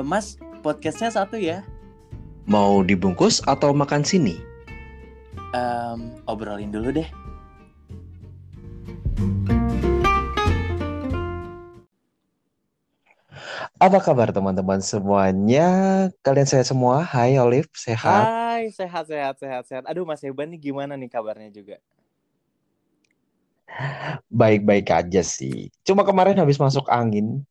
Eh, Mas, podcastnya satu ya. Mau dibungkus atau makan sini? Em, obrolin dulu deh. Apa kabar teman-teman semuanya? Kalian sehat semua? Hai Olive, sehat? Hai, sehat, sehat, sehat, sehat. Aduh, Mas Heban nih gimana nih kabarnya juga? Baik-baik aja sih. Cuma kemarin habis masuk angin.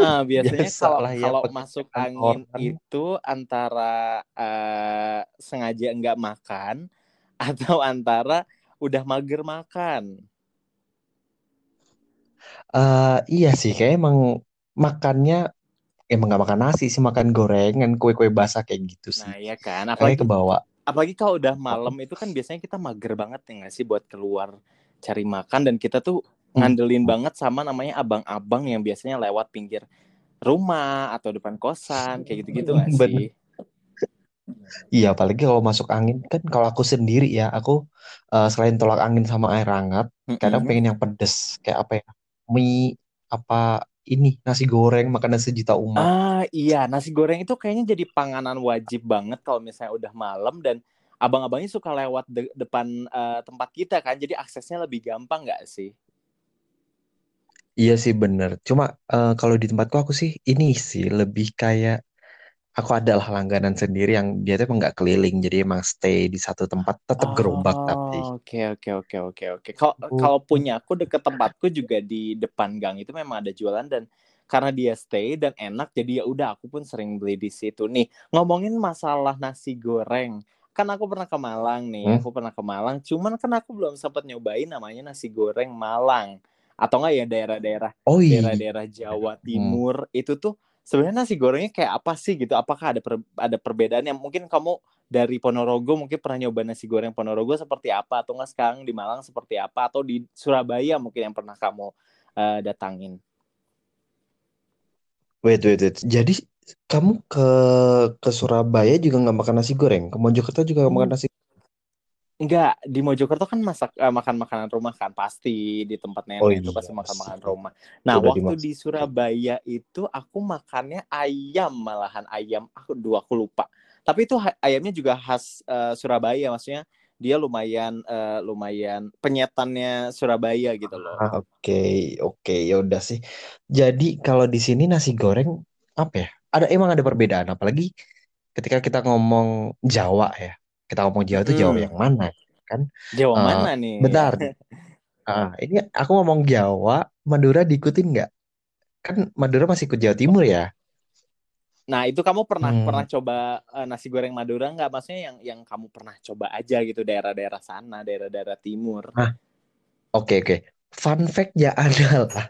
Ah, biasanya Biasa kalau ya, kalau masuk angin orang. itu antara eh, sengaja enggak makan atau antara udah mager makan. Eh, iya sih, kayak emang makannya emang nggak makan nasi sih, makan gorengan, kue-kue basah kayak gitu sih. Nah, ya kan. Kayak Apalagi kebawa. apalagi kalau udah malam itu kan biasanya kita mager banget ya nggak sih buat keluar cari makan dan kita tuh Hmm. ngandelin banget sama namanya abang-abang yang biasanya lewat pinggir rumah atau depan kosan kayak gitu-gitu Bener. sih? Iya, apalagi kalau masuk angin kan kalau aku sendiri ya, aku eh, selain tolak angin sama air hangat, kadang Mm-mm. pengen yang pedes, kayak apa ya? Mie apa ini nasi goreng makanan sejuta umat. Ah iya nasi goreng itu kayaknya jadi panganan wajib banget kalau misalnya udah malam dan abang-abangnya suka lewat de- depan eh, tempat kita kan jadi aksesnya lebih gampang nggak sih? Iya sih bener. Cuma eh, kalau di tempatku aku sih ini sih lebih kayak aku adalah langganan sendiri yang dia tuh nggak keliling, jadi emang stay di satu tempat, tetap gerobak tapi. Oh, oke oke oke oke oke. Kalau Aku kalau punya aku deket tempatku juga di depan gang itu memang ada jualan dan karena dia stay dan enak jadi ya udah aku pun sering beli di situ. Nih, ngomongin masalah nasi goreng. Kan aku pernah ke Malang nih, Hmm? aku pernah ke Malang, cuman kan aku belum sempat nyobain namanya nasi goreng Malang. Atau enggak ya daerah-daerah Oh iya. daerah-daerah Jawa Hmm. Timur itu tuh sebenarnya nasi gorengnya kayak apa sih gitu? Apakah ada per- ada perbedaan yang mungkin kamu dari Ponorogo mungkin pernah nyoba nasi goreng Ponorogo seperti apa atau enggak sekarang di Malang seperti apa atau di Surabaya mungkin yang pernah kamu eh, datangin? Wait, wait, wait. Jadi kamu ke ke Surabaya juga nggak makan nasi goreng? Ke Mojokerto juga nggak makan Hmm, nasi? enggak, di Mojokerto kan masak eh, makan makanan rumah kan pasti di tempat Oh nenek itu pasti iya makan makanan rumah. Nah, Udah waktu di Surabaya itu aku makannya ayam malahan ayam aku dua aku lupa. Tapi itu ayamnya juga khas eh, Surabaya maksudnya dia lumayan eh, lumayan penyetannya Surabaya gitu loh. Ah, oke, oke, ya udah sih. Jadi kalau di sini nasi goreng apa ya? Ada emang ada perbedaan, apalagi ketika kita ngomong Jawa ya. Kita ngomong Jawa itu Jawa Mm-mm. yang mana? Kan? Jawa Eh, mana nih? bentar. Ah, ini aku ngomong Jawa, Madura diikutin nggak? Kan Madura masih ikut Jawa Timur ya? Nah, itu kamu pernah Hmm. pernah coba eh, nasi goreng Madura nggak? Maksudnya yang yang kamu pernah coba aja gitu daerah-daerah sana, daerah-daerah timur. Ah, oke, oke. Fun fact-nya adalah,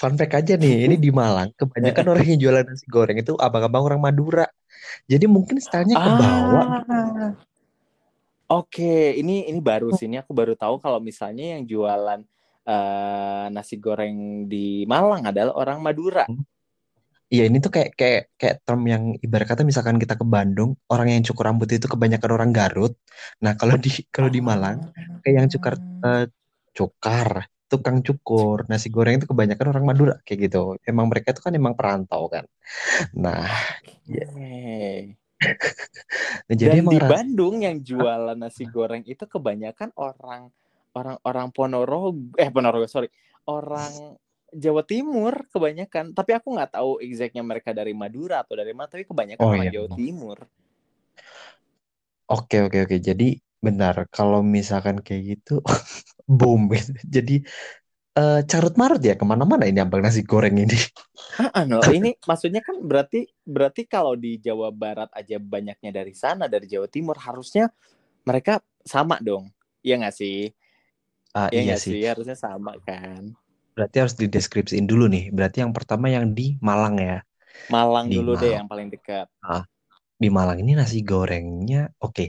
fun fact aja nih, ini di Malang, kebanyakan orang yang jualan nasi goreng itu abang-abang orang Madura. Jadi mungkin stylenya ke bawah gitu. Ah, oke. Ini ini baru sih. Ini aku baru tahu kalau misalnya yang jualan eh, nasi goreng di Malang adalah orang Madura. Iya ini tuh kayak kayak kayak term yang ibarat kata misalkan kita ke Bandung orang yang cukur rambut itu kebanyakan orang Garut. Nah kalau di kalau di Malang kayak yang cukar Ah. eh, cukar tukang cukur nasi goreng itu kebanyakan orang Madura kayak gitu. Emang mereka itu kan emang perantau kan. Nah ya, Oke. nah, jadi Dan di Bandung yang jualan nasi goreng itu kebanyakan orang orang-orang Ponorogo eh Ponorogo sorry. Orang Jawa Timur kebanyakan. Tapi aku nggak tahu exactnya mereka dari Madura atau dari mana tapi kebanyakan oh orang iya Jawa Timur. Oke oke oke. Jadi benar kalau misalkan kayak gitu boom. Jadi eh, carut marut ya ke mana-mana ini abang nasi goreng ini. no ini maksudnya kan berarti berarti kalau di Jawa Barat aja banyaknya dari sana dari Jawa Timur harusnya mereka sama dong Iya nggak sih Ah Iya iya nggak sih. sih harusnya sama kan Berarti harus dideskripsiin dulu nih. Berarti yang pertama yang di Malang ya. Malang Di dulu deh Malang. yang paling dekat Ah, di Malang ini nasi gorengnya oke.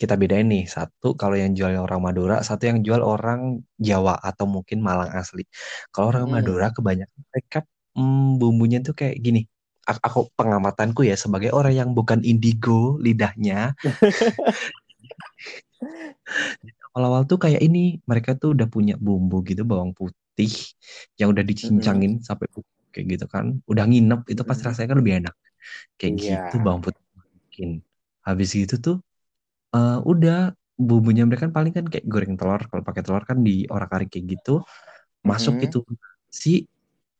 Kita bedain nih. Satu kalau yang jual orang Madura, satu yang jual orang Jawa atau mungkin Malang asli. Kalau orang Mm-mm. Madura kebanyakan mereka hmm, bumbunya tuh kayak gini. Aku pengamatanku ya sebagai orang yang bukan indigo lidahnya. Awal-awal tuh kayak ini mereka tuh udah punya bumbu gitu bawang putih yang udah dicincangin sampai bubuk kayak gitu kan. Udah nginep itu pasti Mm-mm. rasanya kan lebih enak. kayak Iya. gitu bawang putih masukin habis gitu tuh eh, udah bumbunya mereka kan paling kan kayak goreng telur kalau pakai telur kan di orak arik kayak gitu masuk Mhm. itu si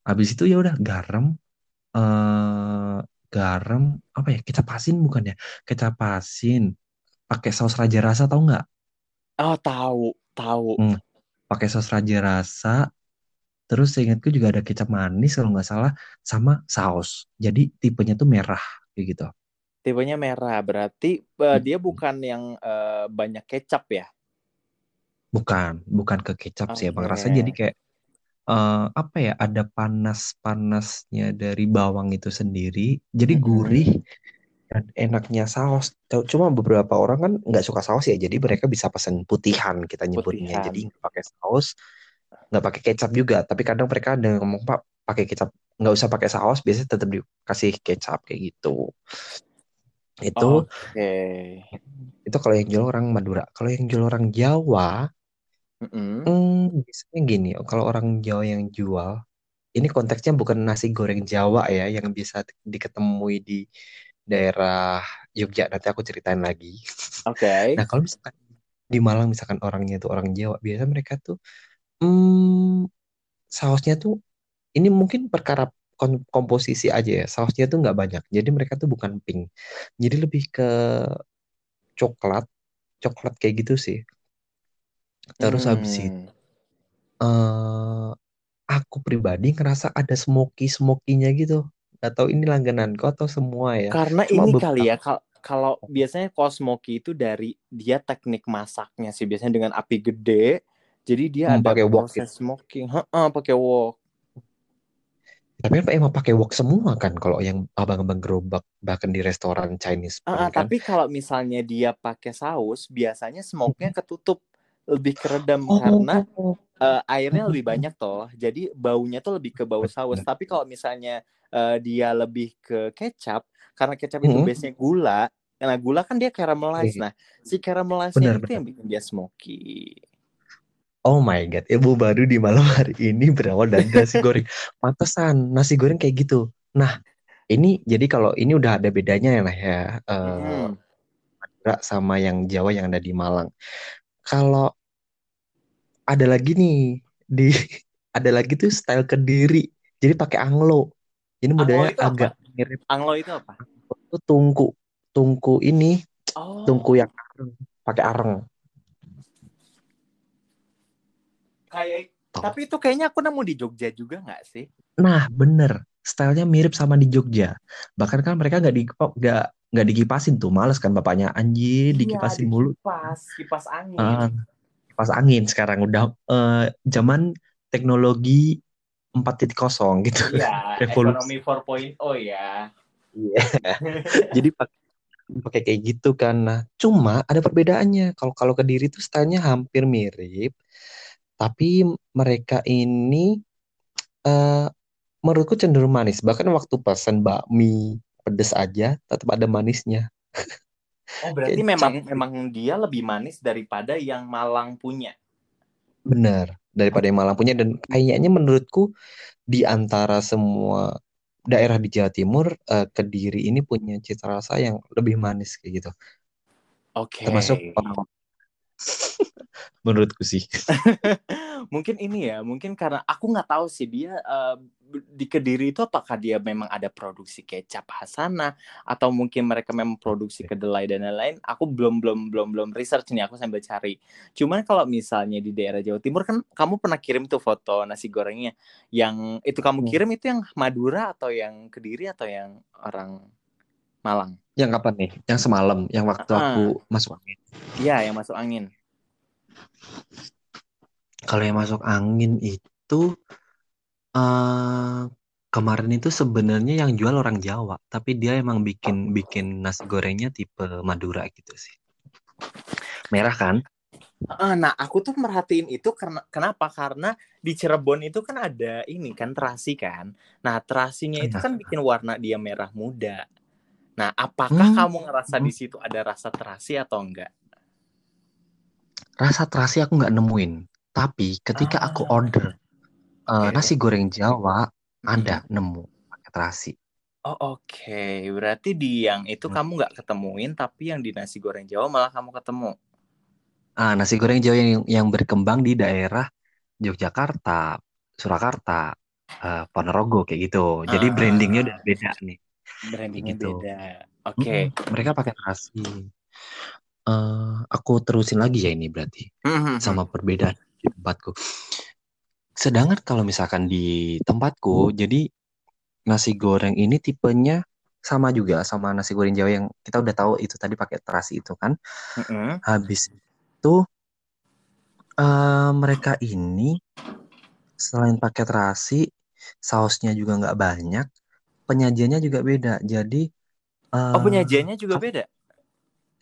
habis itu ya udah garam eh garam apa ya kecap asin bukan ya? Kecap asin pakai saus raja rasa tau nggak? Oh, tahu, tahu. Hmm, pakai saus raja rasa terus seingatku juga ada kecap manis kalau nggak salah sama saus. Jadi tipenya tuh merah kayak gitu Tipenya merah, berarti eh, dia bukan yang eh, banyak kecap ya? bukan bukan ke kecap sih Oke. rasanya jadi kayak eh, apa ya ada panas-panasnya dari bawang itu sendiri jadi gurih dan enaknya saus cuma beberapa orang kan nggak suka saus ya jadi mereka bisa pesan putihan kita nyebutnya Putihan. jadi nggak pakai saus nggak pakai kecap juga tapi kadang mereka ada yang ngomong pak pakai kecap nggak usah pakai saus biasanya tetap dikasih kecap kayak gitu itu Oke. itu kalau yang jual orang Madura kalau yang jual orang Jawa Mhm. Hmm, biasanya gini, kalau orang Jawa yang jual, ini konteksnya bukan nasi goreng Jawa ya, yang bisa diketemui di daerah Jogja. Nanti aku ceritain lagi. Oke. Nah, kalau misalkan di Malang, misalkan orangnya itu orang Jawa, biasa mereka tuh, hmm, sausnya tuh, ini mungkin perkara komposisi aja ya, sausnya tuh nggak banyak. Jadi mereka tuh bukan pink. Jadi lebih ke coklat, coklat kayak gitu sih. Terus habis itu, Hmm. eh aku pribadi ngerasa ada smoky smokinya gitu. Gak tahu ini langgananku atau semua ya. Karena Cuma ini kali ya, kal- kalau biasanya kalau smoky itu dari dia teknik masaknya sih, biasanya dengan api gede. Jadi dia Hmm, ada pakai wok proses smoking. Pakai wok. Tapi apa emang pakai wok semua kan kalau yang abang-abang gerobak bahkan di restoran Chinese ah, kan. tapi kalau misalnya dia pakai saus, biasanya smoke-nya ketutup lebih keredam Oh, karena eh, airnya lebih banyak toh. Jadi baunya tuh lebih ke bau saus. Tapi kalau misalnya eh, dia lebih ke kecap, karena kecap itu Hmm. base-nya gula. Nah, gula kan dia caramelize. Oke. Nah, si caramelize-nya Benar, itu yang bikin dia smoky. Oh my God, ilmu baru di malam hari ini berawal dari nasi goreng. Pantesan nasi goreng kayak gitu. Nah, ini jadi kalau ini udah ada bedanya ya, nah ya. Madura sama yang Jawa yang ada di Malang. Kalau ada lagi nih di ada lagi tuh style Kediri. Jadi pakai anglo. Jadi Anglo modelnya itu apa? agak mirip Anglo itu apa? tuh tungku. Tungku ini, Oh, tungku yang pakai areng. Kayak Tuh. tapi itu kayaknya aku nemu di Jogja juga nggak sih? Nah, bener. Stylenya mirip sama di Jogja. Bahkan kan mereka nggak di oh, nggak nggak dikipasin tuh, males kan bapaknya anjir Iya, dikipasin mulu. dikipas, kipas angin. Ah, kipas angin sekarang udah eh, zaman teknologi 4.0 gitu. Iya, Revolusi. ekonomi 4.0 ya. Iya. Jadi pakai pakai kayak gitu kan. Nah, cuma ada perbedaannya. Kalau kalau Kediri tuh stylenya hampir mirip, tapi mereka ini eh menurutku cenderung manis. Bahkan waktu pesan bakmi pedes aja tetap ada manisnya. Oh, berarti memang memang dia lebih manis daripada yang Malang punya. bener daripada yang Malang punya dan kayaknya menurutku di antara semua daerah di Jawa Timur eh, Kediri ini punya cita rasa yang lebih manis kayak gitu. Oke. Termasuk menurutku sih. mungkin ini ya, mungkin karena aku nggak tahu sih dia eh, di Kediri itu apakah dia memang ada produksi kecap Hasana atau mungkin mereka memang produksi kedelai dan lain-lain. Aku belum belum belum belum research nih, aku sambil cari. Cuman kalau misalnya di daerah Jawa Timur kan kamu pernah kirim tuh foto nasi gorengnya yang itu kamu Hmm. kirim itu yang Madura atau yang Kediri atau yang orang Malang? Yang kapan nih? Yang semalam, yang waktu Ah. aku masuk angin. Iya, yang masuk angin. Kalau yang masuk angin itu eh kemarin itu sebenarnya yang jual orang Jawa, tapi dia emang bikin bikin nasi gorengnya tipe Madura gitu sih. Merah kan? Ah, nah, aku tuh merhatiin itu karena kenapa? Karena di Cirebon itu kan ada ini kan terasi kan. Nah, terasinya itu kan bikin warna dia merah muda. Nah, apakah Hmm. kamu ngerasa di situ ada rasa terasi atau enggak? Rasa terasi aku nggak nemuin. Tapi ketika aku Ah, order eh, Oke. nasi goreng Jawa, Mm-mm. ada nemu pakai terasi. Oh oke, berarti di yang itu Hmm. kamu nggak ketemuin, tapi yang di nasi goreng Jawa malah kamu ketemu. Ah, nasi goreng Jawa yang yang berkembang di daerah Yogyakarta, Surakarta, eh, Ponorogo kayak gitu. Jadi Ah, brandingnya udah beda nih, brandingnya gitu. beda. Oke. Mm-mm, mereka pakai terasi. Eh, aku terusin lagi ya ini berarti Mhm. sama perbedaan di tempatku. Sedangkan kalau misalkan di tempatku, jadi nasi goreng ini tipenya sama juga sama nasi goreng Jawa yang kita udah tahu itu tadi pakai terasi itu kan. Mhm. Habis itu eh, mereka ini selain pakai terasi, sausnya juga nggak banyak, penyajiannya juga beda. Jadi Oh eh, penyajiannya juga beda.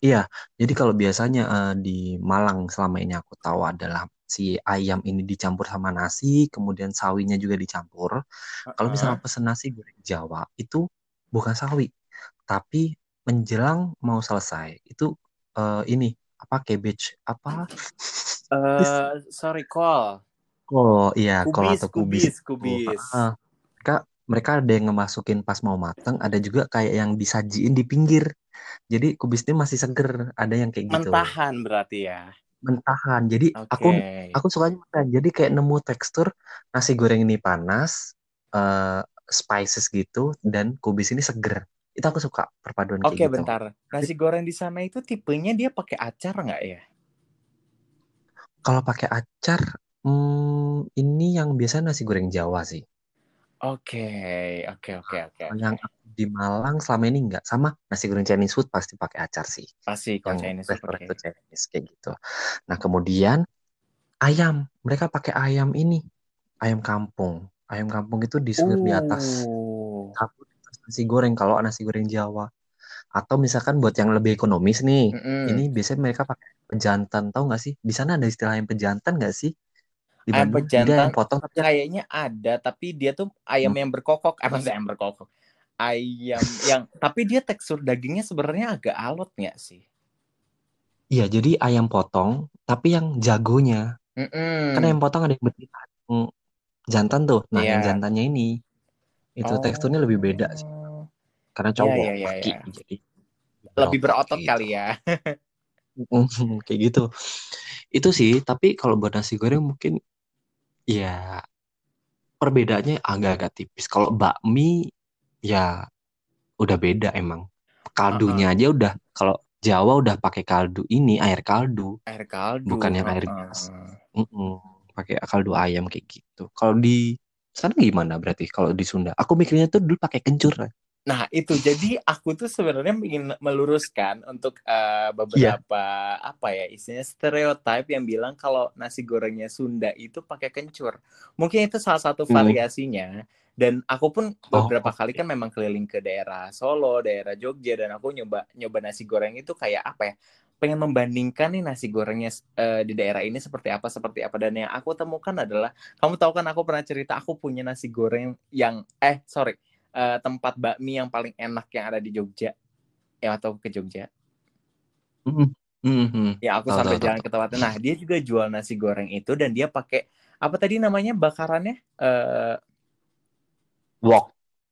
Iya, jadi kalau biasanya eh, di Malang selama ini aku tahu adalah si ayam ini dicampur sama nasi, kemudian sawinya juga dicampur. Kalau misalnya pesen nasi goreng Jawa itu bukan sawi, tapi menjelang mau selesai itu eh, ini apa cabbage apa? Eh, sorry call. Oh iya, kol Kubis, atau kubis. kubis, kubis. Ah, mereka mereka ada yang ngemasukin pas mau mateng, ada juga kayak yang disajiin di pinggir. Jadi kubisnya masih seger, ada yang kayak gitu. Mentahan berarti ya. Mentahan. Jadi Oke. aku aku sukanya mentahan. Jadi kayak nemu tekstur nasi goreng ini panas, eh spices gitu, dan kubis ini seger. Itu aku suka perpaduan Oke, kayak gitu. bentar. Nasi goreng di sana itu tipenya dia pakai acar nggak ya? Kalau pakai acar, hmm, ini yang biasa nasi goreng Jawa sih. Oke, oke, oke, oke. Kalau yang aku di Malang selama ini enggak sama nasi goreng Chinese food pasti pakai acar sih. Pasti kalau Yang Chinese food pakai. Chinese kayak gitu. Nah, kemudian ayam, mereka pakai ayam ini, ayam kampung. Ayam kampung itu disuir di atas di atas nasi goreng kalau nasi goreng Jawa. Atau misalkan buat yang lebih ekonomis nih, mm-mm. ini biasanya mereka pakai pejantan, tahu nggak sih? Di sana ada istilah ayam pejantan nggak sih? Di Ayam pejantan potong tapi kayaknya ada, tapi dia tuh ayam Hmm. yang berkokok. Eh, maksudnya ayam berkokok. Ayam yang, tapi dia tekstur dagingnya sebenarnya agak alot nggak sih? Iya, jadi ayam potong tapi yang jagonya. Kan ayam potong ada yang betina, jantan tuh. Nah, yang Iya. jantannya ini itu teksturnya lebih beda sih. Oh, Karena iya, cowok iya, iya, laki iya. jadi Lebih berotot kayak gitu. kali ya. Mm, kayak gitu. Itu sih, tapi kalau buat nasi goreng mungkin ya perbedaannya agak-agak tipis. Kalau bakmi ya udah beda emang. Kaldunya Uh-uh. aja udah kalau Jawa udah pakai kaldu ini air kaldu, Air kaldu. bukan yang air gas. Mm-mm, pakai kaldu ayam kayak gitu. Kalau di sana gimana berarti kalau di Sunda? Aku mikirnya tuh dulu pakai kencur. Nah, itu jadi aku tuh sebenarnya ingin meluruskan untuk Iya. beberapa apa ya istilahnya stereotip yang bilang kalau nasi gorengnya Sunda itu pakai kencur. Mungkin itu salah satu Hmm. variasinya. Dan aku pun Oh, beberapa kali oke. kan memang keliling ke daerah Solo, daerah Jogja dan aku nyoba nyoba nasi goreng itu kayak apa ya? Pengen membandingkan nih nasi gorengnya eh, di daerah ini seperti apa seperti apa dan yang aku temukan adalah kamu tahu kan aku pernah cerita aku punya nasi goreng yang eh sorry eh, tempat bakmi yang paling enak yang ada di Jogja. Ya atau ke Jogja. Mm-mm. Mm-mm. ya aku Tahu, sampai tahu, jalan ke tempatnya nah dia juga jual nasi goreng itu dan dia pakai apa tadi namanya bakarannya? Eh Wok.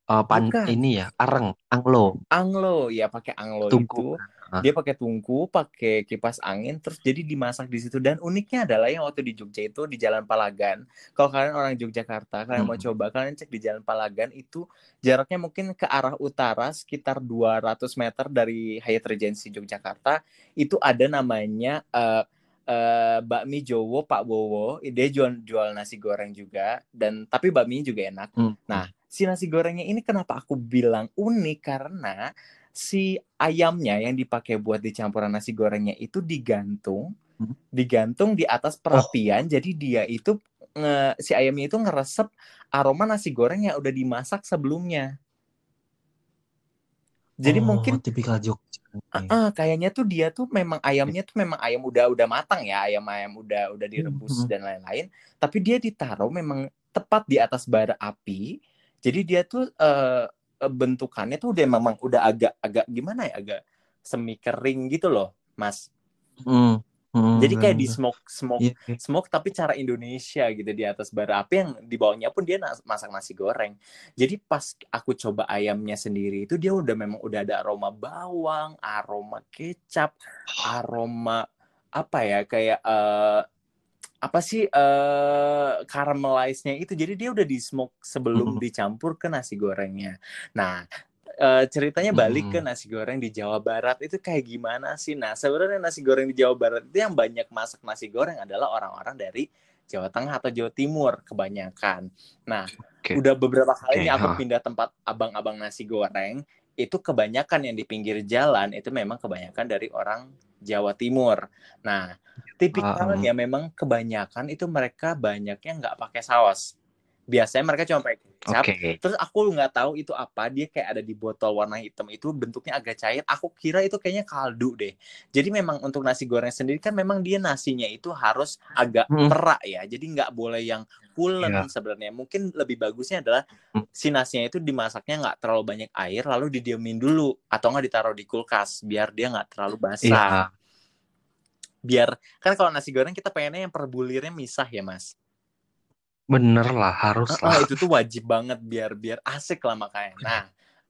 Eh, pan bukan. ini ya, areng, anglo, anglo. Ya pakai anglo tungku. itu Ah, dia pakai tungku pakai kipas angin terus jadi dimasak di situ. Dan uniknya adalah yang waktu di Jogja itu di Jalan Palagan. Kalau kalian orang Yogyakarta kalian mau mm. coba kalian cek di Jalan Palagan itu jaraknya mungkin ke arah utara sekitar 200 meter dari Hyatt Regency Yogyakarta. Itu ada namanya eh, eh, bakmi Jowo Pak Bowo dia jual jual nasi goreng juga dan tapi bakminya juga enak. Mm. nah si nasi gorengnya ini kenapa aku bilang unik? Karena si ayamnya yang dipakai buat dicampuran nasi gorengnya itu digantung Mm. digantung di atas Oh, perapian jadi dia itu nge- si ayamnya itu ngeresep aroma nasi goreng yang udah dimasak sebelumnya jadi oh, mungkin tipikal Jogja nih. ah, kayaknya tuh dia tuh memang ayamnya tuh memang ayam udah udah matang ya ayam ayam udah udah direbus Mm-mm. dan lain-lain tapi dia ditaruh memang tepat di atas bara api jadi dia tuh eh, bentukannya tuh udah memang udah agak agak gimana ya agak semi kering gitu loh mas Mm. Hmm, Jadi kayak di smoke smoke Iya, iya. smoke tapi cara Indonesia gitu di atas bara api yang di bawahnya pun dia masak nasi goreng. Jadi pas aku coba ayamnya sendiri itu dia udah memang udah ada aroma bawang, aroma kecap, aroma apa ya kayak eh, apa sih eh caramelize-nya itu. Jadi dia udah di smoke sebelum Hmm. dicampur ke nasi gorengnya. Nah, eh, ceritanya balik ke Hmm. nasi goreng di Jawa Barat itu kayak gimana sih? Nah, sebenarnya nasi goreng di Jawa Barat itu yang banyak masak nasi goreng adalah orang-orang dari Jawa Tengah atau Jawa Timur kebanyakan. Nah, Oke. udah beberapa kali Oke, nih aku pindah tempat abang-abang nasi goreng, itu kebanyakan yang di pinggir jalan itu memang kebanyakan dari orang Jawa Timur. Nah, tipikalnya memang kebanyakan itu mereka banyaknya nggak pakai saus. Biasanya mereka cuma pakai kecap, Oke. Terus aku nggak tahu itu apa, dia kayak ada di botol warna hitam itu bentuknya agak cair. Aku kira itu kayaknya kaldu deh. Jadi memang untuk nasi goreng sendiri kan memang dia nasinya itu harus agak Hmm. perak ya. Jadi nggak boleh yang pulen Iya. sebenarnya. Mungkin lebih bagusnya adalah Hmm. si nasinya itu dimasaknya nggak terlalu banyak air, lalu didiemin dulu atau nggak ditaruh di kulkas biar dia nggak terlalu basah. Iya. Biar kan kalau nasi goreng kita pengennya yang per bulirnya misah ya mas. Bener lah, harus Ah, lah. itu tuh wajib banget biar biar asik lah makanya. Nah,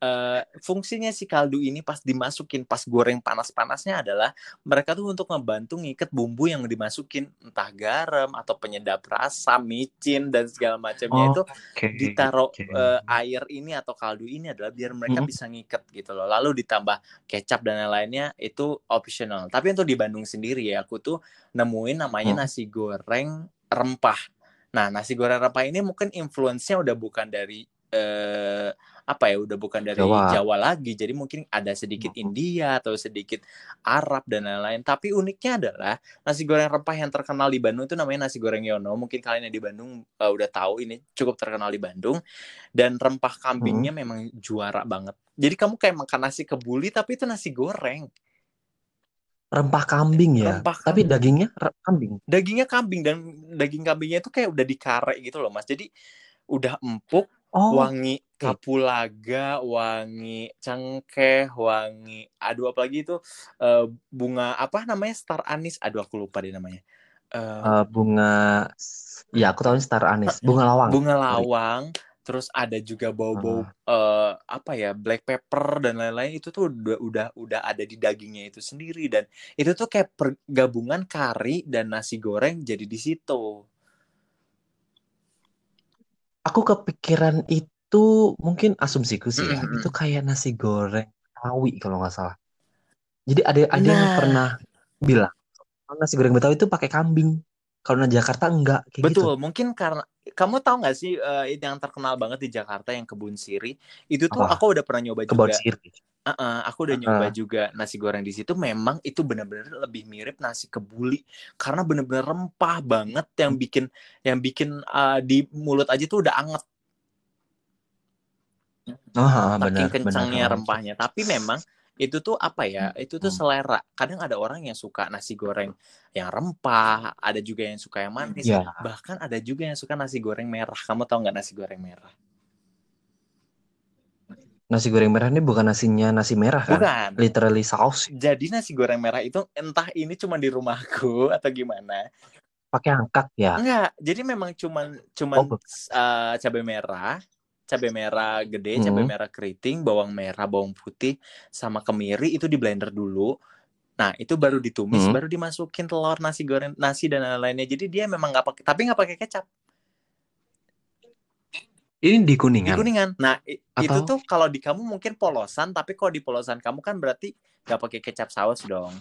eh, fungsinya si kaldu ini pas dimasukin pas goreng panas-panasnya adalah mereka tuh untuk ngebantu ngikat bumbu yang dimasukin entah garam atau penyedap rasa, micin dan segala macamnya Oh, itu Oke. ditaruh oke. eh, air ini atau kaldu ini adalah biar mereka Hmm. bisa ngikat gitu loh. Lalu ditambah kecap dan lain-lainnya itu optional. Tapi untuk di Bandung sendiri ya aku tuh nemuin namanya Hmm. nasi goreng rempah. Nah, nasi goreng rempah ini mungkin influence-nya udah bukan dari eh, apa ya, udah bukan dari Jawa. Jawa lagi. Jadi mungkin ada sedikit. India atau sedikit Arab dan lain-lain. Tapi uniknya adalah nasi goreng rempah yang terkenal di Bandung itu namanya nasi goreng Yono. Mungkin kalian yang di Bandung eh, udah tahu ini cukup terkenal di Bandung. Dan rempah kambingnya Hmm. memang juara banget. Jadi kamu kayak makan nasi kebuli tapi itu nasi goreng. Rempah kambing ya. Rempah Tapi kambing. dagingnya re- kambing. Dagingnya kambing dan daging kambingnya itu kayak udah dikarek gitu loh, Mas. Jadi udah empuk, Oh, wangi kapulaga, wangi cengkeh, wangi aduh apalagi itu eh, bunga apa namanya star anis. Aduh aku lupa deh namanya. Eh, Eh, bunga, ya aku tahu star anis. Bunga lawang. bunga Sorry. Terus ada juga bau-bau Ah. eh, apa ya black pepper dan lain-lain itu tuh udah udah udah ada di dagingnya itu sendiri dan itu tuh kayak pergabungan kari dan nasi goreng jadi di situ. Aku kepikiran itu mungkin asumsiku sih ya. Itu kayak nasi goreng Betawi kalau nggak salah. Jadi ada ada yang Nah, pernah bilang nasi goreng Betawi itu pakai kambing. Kalau di Jakarta enggak kayak gitu. betul. Mungkin karena kamu tahu nggak sih eh, yang terkenal banget di Jakarta yang kebun siri itu tuh Apa? aku udah pernah nyoba Kebon juga. sirih. Uh-uh, aku udah nyoba Ah. juga nasi goreng di situ. Memang itu benar-benar lebih mirip nasi kebuli karena benar-benar rempah banget yang bikin yang bikin uh, di mulut aja tuh udah anget saking benar, benar. kencangnya Ah, rempahnya. Tapi memang itu tuh apa ya? Itu tuh Hmm. selera. Kadang ada orang yang suka nasi goreng yang rempah, ada juga yang suka yang manis, Ya, bahkan ada juga yang suka nasi goreng merah. Kamu tahu nggak nasi goreng merah? nasi goreng merah ini bukan nasinya nasi merah kan? Bukan. Literally saus Jadi nasi goreng merah itu entah ini cuma di rumahku atau gimana. pakai angkat ya. Enggak, jadi memang cuman cuman Oh, uh, cabai merah, cabai merah gede, cabai Hmm. merah keriting, bawang merah, bawang putih, sama kemiri itu di blender dulu. Nah, itu baru ditumis, Hmm. baru dimasukin telur, nasi goreng, nasi dan lain-lainnya. Jadi dia memang nggak pakai, tapi nggak pakai kecap Ini di di Kuningan kuningan. Nah, i- itu atau tuh kalau di kamu mungkin polosan, tapi kalau di polosan kamu kan berarti nggak pakai kecap saus dong.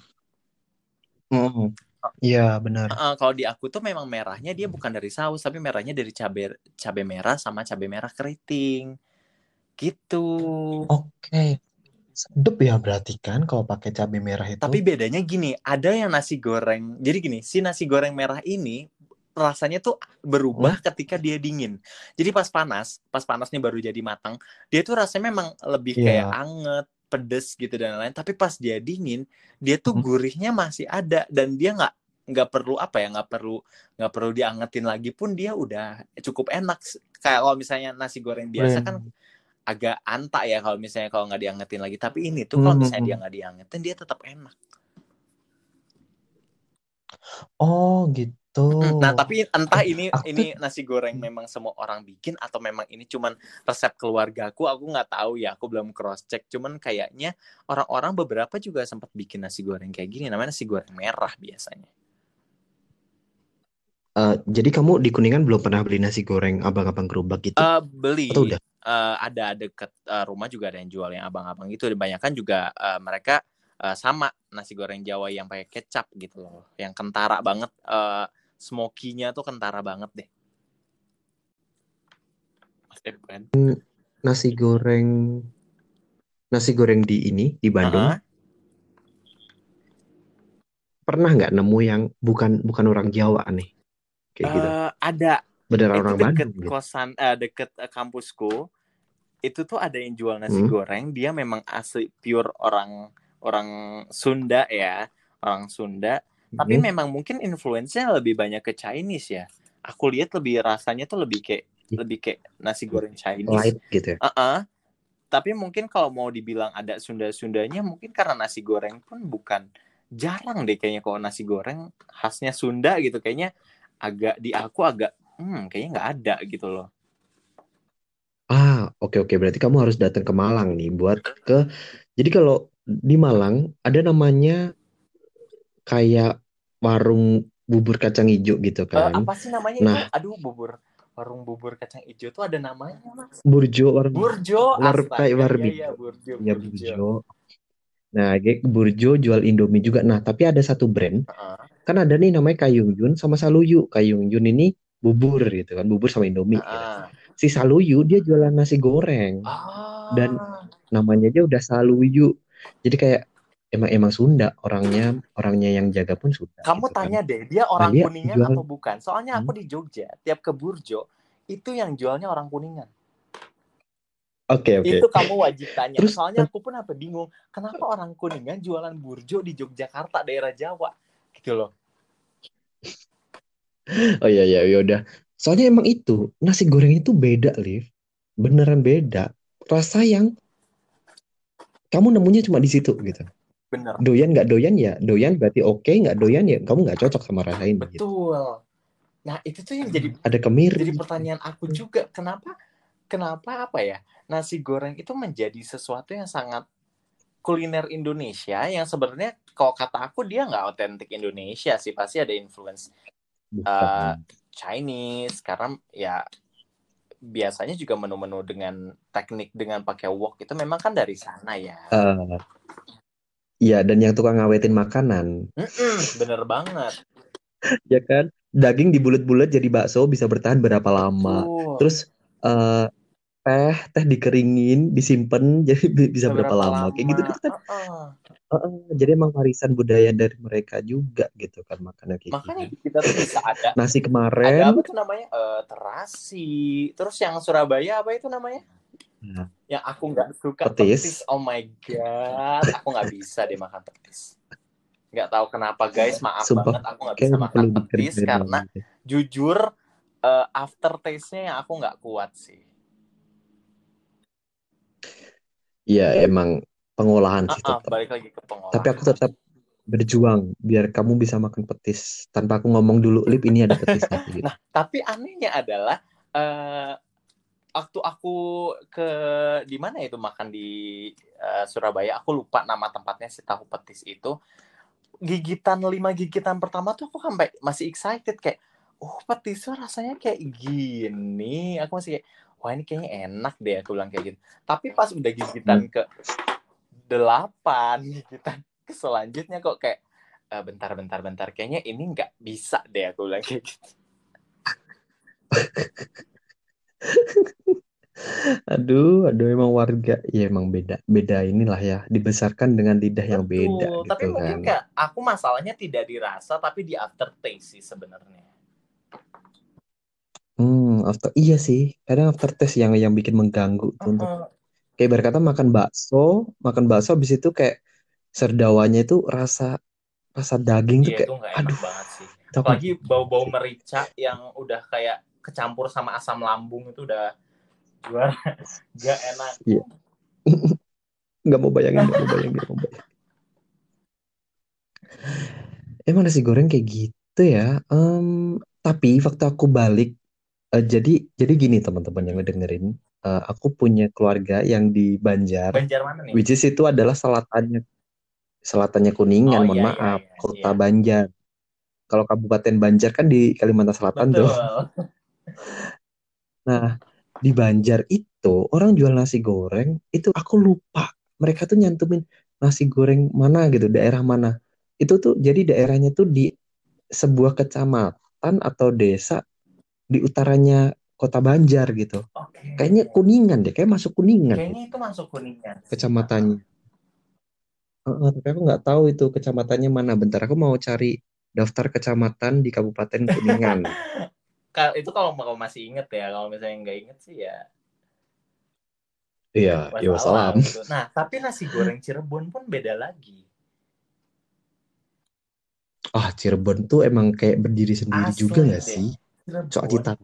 Mm. Iya, benar. Heeh, kalau di aku tuh memang merahnya dia bukan dari saus, tapi merahnya dari cabai cabai merah sama cabai merah keriting. Gitu. Oke. Sedep ya berarti kan kalau pakai cabai merah itu. Tapi bedanya gini, ada yang nasi goreng. Jadi gini, si nasi goreng merah ini rasanya tuh berubah ketika dia dingin. Jadi pas panas, pas panasnya baru jadi matang, dia tuh rasanya memang lebih Iya. kayak anget, pedes gitu dan lain-lain. Tapi pas dia dingin, dia tuh Hmm. gurihnya masih ada dan dia nggak nggak perlu apa ya nggak perlu nggak perlu diangetin lagi pun dia udah cukup enak kayak kalau misalnya nasi goreng biasa kan agak anta ya kalau misalnya kalau nggak diangetin lagi tapi ini tuh kalau misalnya Hmm. dia nggak diangetin dia tetap enak Oh gitu. Nah, tapi entah ini Aku tuh ini nasi goreng memang semua orang bikin atau memang ini cuman resep keluargaku, aku nggak tahu ya, aku belum cross check. Cuman kayaknya orang-orang beberapa juga sempat bikin nasi goreng kayak gini, namanya nasi goreng merah biasanya. eh, jadi kamu di Kuningan belum pernah beli nasi goreng abang-abang gerobak gitu? Eh beli Atau udah? eh, ada deket eh, rumah juga ada yang jual yang abang-abang itu. Kebanyakan juga eh, mereka eh, sama nasi goreng Jawa yang pakai kecap gitu loh, yang kentara banget. eh smoky-nya tuh kentara banget deh. Mas Edwan. Nasi goreng nasi goreng di ini di Bandung Heeh. pernah nggak nemu yang bukan bukan orang Jawa nih kayak gitu? Eh, ada Beneran itu orang deket Bandung gitu. kosan eh, deket eh, kampusku itu tuh ada yang jual nasi Hmm. goreng dia memang asli pure orang orang Sunda ya orang Sunda. Tapi Hmm. memang mungkin influence-nya lebih banyak ke Chinese ya. Aku lihat lebih rasanya tuh lebih kayak lebih kayak nasi goreng Chinese. Light gitu ya. Heeh. tapi mungkin kalau mau dibilang ada Sunda-Sundanya mungkin karena nasi goreng pun bukan jarang deh kayaknya kalau nasi goreng khasnya Sunda gitu. Kayaknya agak di aku agak hmm kayaknya nggak ada gitu loh. Ah, oke oke. Berarti kamu harus datang ke Malang nih buat ke Jadi kalau di Malang ada namanya kayak warung bubur kacang hijau gitu Eh, kan. apa sih namanya Nah. itu aduh bubur warung bubur kacang hijau tuh ada namanya mas Burjo warung Burjo War- astaga kayak iya Warbi. iya Burjo ya Burjo Burjo. Nah, Burjo jual Indomie juga. Nah, tapi ada satu brand Heeh. kan ada nih namanya Kayung Yun sama Saluyu. Kayung Yun ini bubur gitu kan, bubur sama Indomie gitu. Heeh. Si Saluyu dia jualan nasi goreng. Ah. Dan namanya aja udah Saluyu. Jadi kayak emang emang Sunda orangnya orangnya yang jaga pun Sunda kamu gitu kan. tanya deh dia orang dia kuningan jual- atau bukan soalnya aku Hmm. di Jogja tiap ke Burjo itu yang jualnya orang kuningan Oke oke. itu kamu wajib tanya Terus- soalnya aku pun apa bingung kenapa orang kuningan jualan burjo di Yogyakarta daerah Jawa gitu loh Oh iya iya ya udah. Soalnya emang itu nasi goreng itu beda, Liv. Beneran beda. Rasa yang kamu nemunya cuma di situ gitu. bener Doyan nggak doyan ya, doyan berarti oke, nggak doyan ya kamu nggak cocok sama rasa ini. Gitu. betul nah itu tuh yang jadi Ada kemiri. jadi pertanyaan aku juga kenapa kenapa apa ya nasi goreng itu menjadi sesuatu yang sangat kuliner Indonesia yang sebenarnya kalau kata aku dia nggak otentik Indonesia sih pasti ada influence Bukan. eh, Chinese karena ya biasanya juga menu-menu dengan teknik dengan pakai wok itu memang kan dari sana ya Iya, dan yang tukang ngawetin makanan, Mm-mm, bener banget ya kan? Daging dibulet-bulet jadi bakso bisa bertahan berapa lama? Betul. Terus eh, teh teh dikeringin, disimpan jadi bi- bisa berapa lama? Kayak gitu kan. Heeh. Heeh, jadi emang warisan budaya dari mereka juga gitu kan kayak makanya gitu. kita tuh bisa ada Nasi ada kemarin, apa tuh namanya Eh, terasi terus yang Surabaya apa itu namanya Nah. yang aku nggak suka Petis. oh my god aku nggak bisa deh makan petis nggak tahu kenapa guys maaf Sumpah, banget aku nggak bisa makan petis karena gitu. jujur eh, aftertaste-nya yang aku nggak kuat sih Iya, emang pengolahan sih Ah, ah, tetap. balik lagi ke pengolahan Tapi aku tetap berjuang biar kamu bisa makan petis tanpa aku ngomong dulu, Lip ini ada petisnya gitu. Nah, tapi anehnya adalah eh waktu aku ke di mana itu makan di eh, Surabaya, aku lupa nama tempatnya si tahu petis itu. Gigitan lima gigitan pertama tuh aku sampai masih excited kayak, oh petisnya rasanya kayak gini. Aku masih kayak, wah ini kayaknya enak deh aku bilang kayak gitu. Tapi pas udah gigitan ke delapan gigitan ke selanjutnya kok kayak "Eh, bentar bentar bentar kayaknya ini nggak bisa deh aku bilang kayak gitu. Aduh, aduh emang warga ya emang beda, beda inilah ya, dibesarkan dengan lidah yang beda Betul, tapi gitu mungkin kan. kayak aku masalahnya tidak dirasa tapi di aftertaste sih sebenarnya. Hmm, after iya sih, kadang aftertaste yang yang bikin mengganggu tuh untuk Heeh. kayak berkata makan bakso, makan bakso habis itu kayak serdawanya itu rasa rasa daging tuh Iya kayak itu nggak enak aduh, banget sih. itu aku Apalagi bau-bau merica yang udah kayak kecampur sama asam lambung itu udah juara nggak enak. Iya. nggak mau bayangin, nggak mau bayangin, nggak mau bayangin. emang nasi goreng kayak gitu ya. Em, tapi waktu aku balik, eh, jadi jadi gini teman-teman yang ngedengerin, eh, aku punya keluarga yang di Banjar, Banjar mana nih? which is itu adalah selatannya selatannya Kuningan, Oh mohon iya iya maaf, iya kota iya. Banjar. Kalau Kabupaten Banjar kan di Kalimantan Selatan tuh. Betul. Nah, di Banjar itu orang jual nasi goreng, itu aku lupa. Mereka tuh nyantumin nasi goreng mana gitu, daerah mana. Itu tuh jadi daerahnya tuh di sebuah kecamatan atau desa di utaranya kota Banjar gitu. Oke. Kayaknya Kuningan deh, kayak masuk Kuningan Kayaknya itu masuk kuningan. sih. kecamatannya. Heeh, tapi aku nggak tahu itu kecamatannya mana. Bentar, aku mau cari daftar kecamatan di Kabupaten Kuningan. Itu kalau mau masih inget ya, kalau misalnya nggak inget sih ya Iya, ya wassalam gitu. Nah, tapi nasi goreng Cirebon pun beda lagi. Ah, Cirebon tuh emang kayak berdiri sendiri juga Asli nggak deh. Soal Cirebon